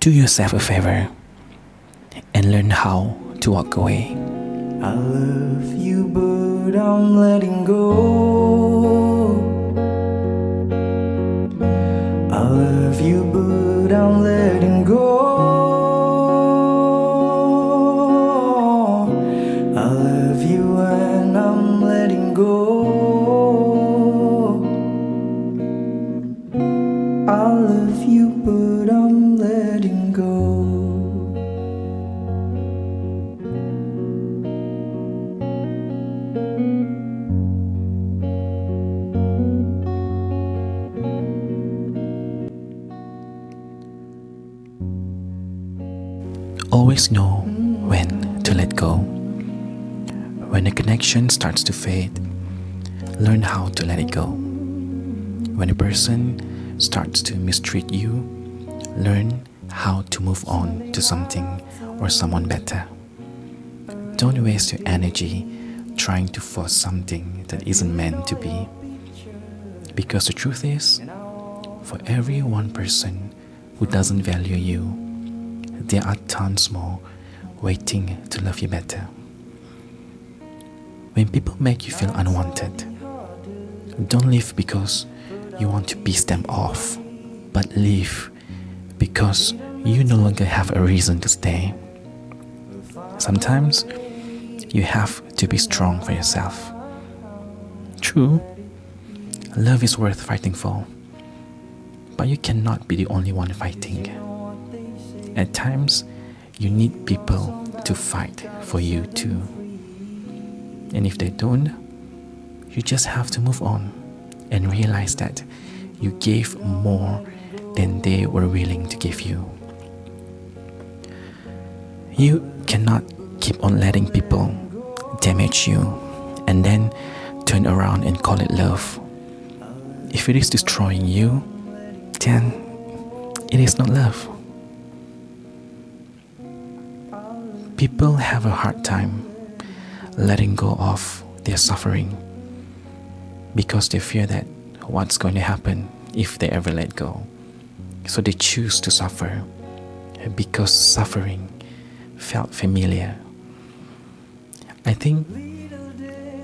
do yourself a favor and learn how to walk away. I love you, but I'm letting go. I love you, but I'm letting go. I love you, and I'm letting go. Always know when to let go. When a connection starts to fade, learn how to let it go. When a person starts to mistreat you, learn how to move on to something or someone better. Don't waste your energy trying to force something that isn't meant to be. Because the truth is, for every one person who doesn't value you, there are tons more waiting to love you better. When people make you feel unwanted, don't leave because you want to piss them off, but leave because you no longer have a reason to stay. Sometimes you have to be strong for yourself. True, love is worth fighting for, but you cannot be the only one fighting. At times, you need people to fight for you too. And if they don't, you just have to move on and realize that you gave more than they were willing to give you. You cannot keep on letting people damage you and then turn around and call it love. If it is destroying you, then it is not love. People have a hard time letting go of their suffering because they fear that what's going to happen if they ever let go. So they choose to suffer because suffering felt familiar. I think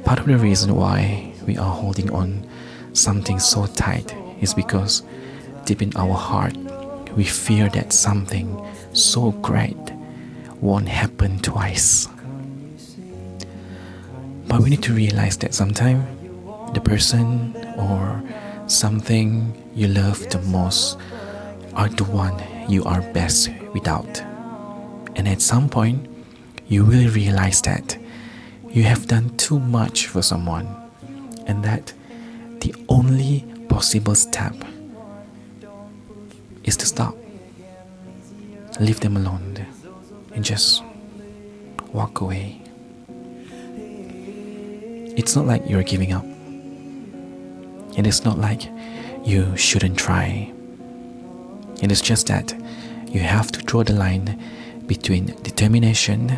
part of the reason why we are holding on something so tight is because deep in our heart we fear that something so great won't happen twice. But we need to realize that sometimes the person or something you love the most are the one you are best without. And at some point, you will realize that you have done too much for someone and that the only possible step is to stop. Leave them alone and just walk away. It's not like you're giving up. And it's not like you shouldn't try. It is just that you have to draw the line between determination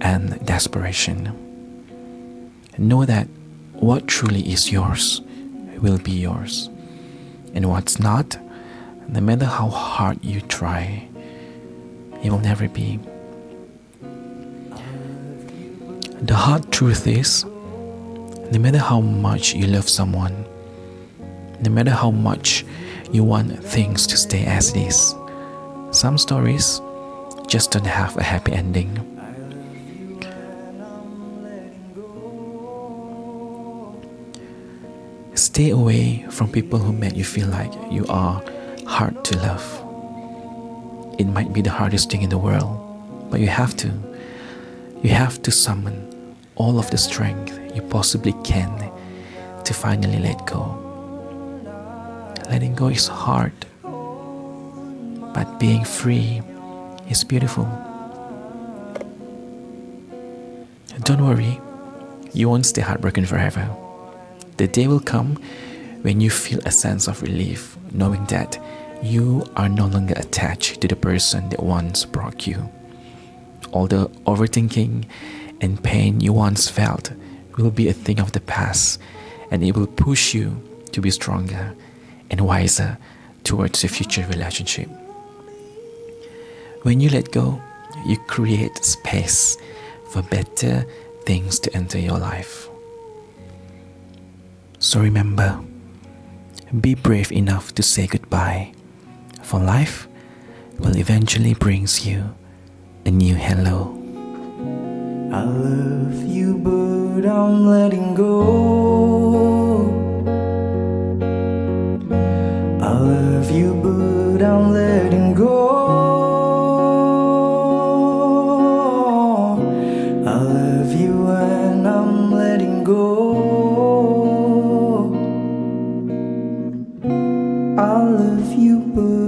and desperation. Know that what truly is yours will be yours. And what's not, no matter how hard you try, it will never be. The hard truth is, no matter how much you love someone, no matter how much you want things to stay as it is, some stories just don't have a happy ending. Stay away from people who make you feel like you are hard to love. It might be the hardest thing in the world, but you have to. You have to summon all of the strength you possibly can to finally let go. Letting go is hard, but being free is beautiful. Don't worry, you won't stay heartbroken forever. The day will come when you feel a sense of relief knowing that you are no longer attached to the person that once broke you. All the overthinking and pain you once felt will be a thing of the past and it will push you to be stronger and wiser towards a future relationship. When you let go, you create space for better things to enter your life. So remember, be brave enough to say goodbye, for life will eventually brings you a new hello. I love you, but I'm letting go. I love you, but I'm letting go. I love you, and I'm letting go. I love you, but.